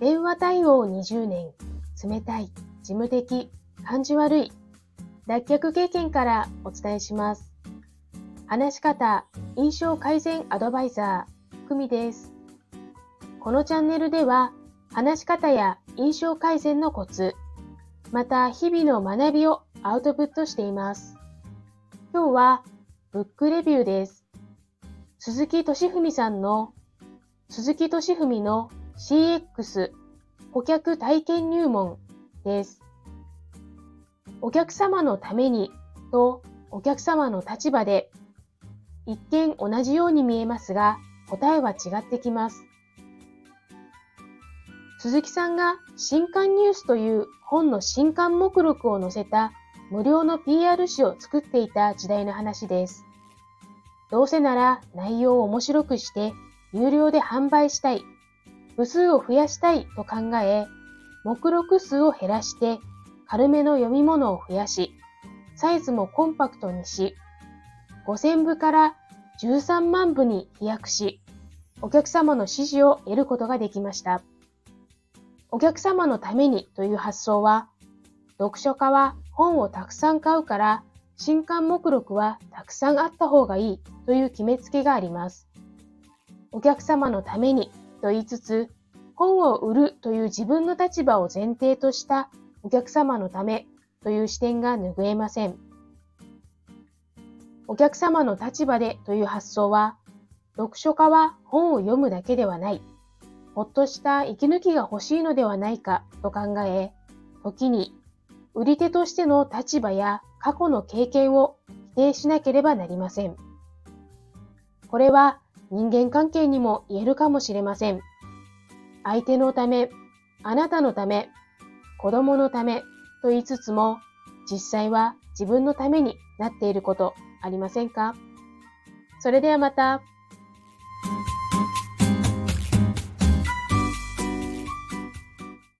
電話対応20年、冷たい、事務的、感じ悪い、脱却経験からお伝えします。話し方、印象改善アドバイザー、久美です。このチャンネルでは、話し方や印象改善のコツ、また日々の学びをアウトプットしています。今日は、ブックレビューです。鈴木敏文さんの、鈴木敏文の CX 顧客体験入門です。お客様のためにとお客様の立場で一見同じように見えますが答えは違ってきます。鈴木さんが新刊ニュースという本の新刊目録を載せた無料の PR 誌を作っていた時代の話です。どうせなら内容を面白くして有料で販売したい、部数を増やしたいと考え、目録数を減らして軽めの読み物を増やし、サイズもコンパクトにし、5000部から13万部に飛躍し、お客様の支持を得ることができました。お客様のためにという発想は、読書家は本をたくさん買うから、新刊目録はたくさんあった方がいいという決めつけがあります。お客様のためにと言いつつ、本を売るという自分の立場を前提としたお客様のためという視点が拭えません。お客様の立場でという発想は、読書家は本を読むだけではない、ほっとした息抜きが欲しいのではないかと考え、時に売り手としての立場や過去の経験を否定しなければなりません。これは人間関係にも言えるかもしれません。相手のため、あなたのため、子供のためと言いつつも、実際は自分のためになっていることありませんか？それではまた。